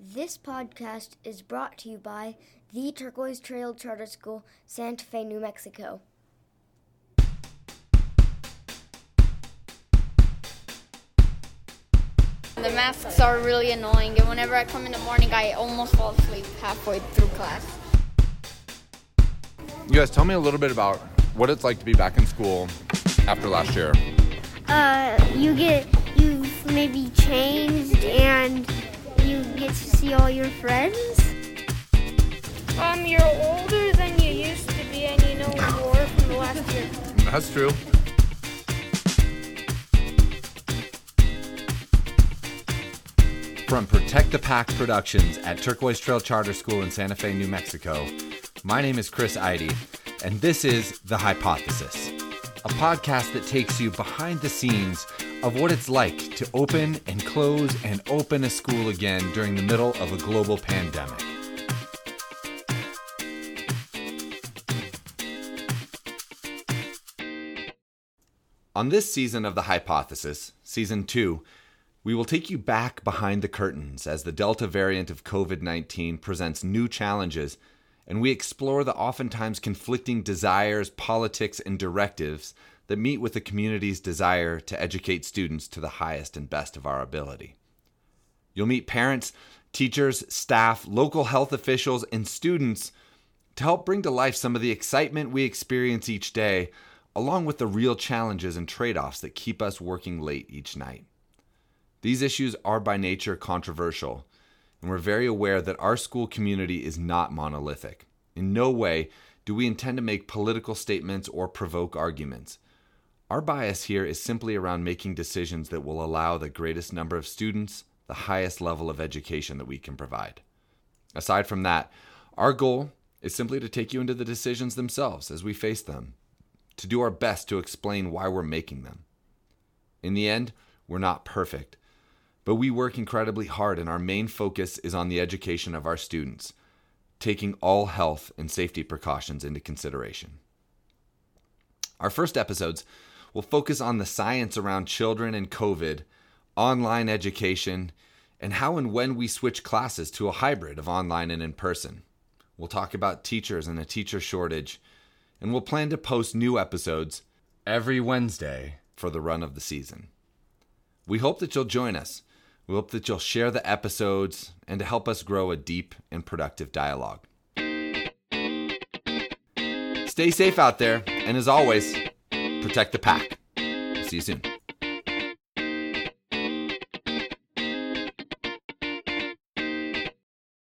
This podcast is brought to you by the Turquoise Trail Charter School, Santa Fe, New Mexico. The masks are really annoying, and whenever I come in the morning, I almost fall asleep halfway through class. You guys, tell me a little bit about what it's like to be back in school after last year. uh, you get you've maybe changed see all your friends. Um, you're older than you used to be, and you know more from the last year. That's true. From Protect the Pack Productions at Turquoise Trail Charter School in Santa Fe, New Mexico, my name is Chris Eide, and this is The Hypothesis, a podcast that takes you behind the scenes of what it's like to open and close and open a school again during the middle of a global pandemic. On this season of The Hypothesis, season two, we will take you back behind the curtains as the Delta variant of COVID 19 presents new challenges, and we explore the oftentimes conflicting desires, politics, and directives that meet with the community's desire to educate students to the highest and best of our ability. You'll meet parents, teachers, staff, local health officials, and students to help bring to life some of the excitement we experience each day, along with the real challenges and trade offs that keep us working late each night. These issues are by nature controversial, and we're very aware that our school community is not monolithic. In no way do we intend to make political statements or provoke arguments. Our bias here is simply around making decisions that will allow the greatest number of students the highest level of education that we can provide. Aside from that, our goal is simply to take you into the decisions themselves as we face them, to do our best to explain why we're making them. In the end, we're not perfect, but we work incredibly hard, and our main focus is on the education of our students, taking all health and safety precautions into consideration. Our first episodes will focus on the science around children and COVID, online education, and how and when we switch classes to a hybrid of online and in person. We'll talk about teachers and a teacher shortage, and we'll plan to post new episodes every Wednesday for the run of the season. We hope that you'll join us. We hope that you'll share the episodes and to help us grow a deep and productive dialogue. Stay safe out there, and as always, protect the pack. See you soon.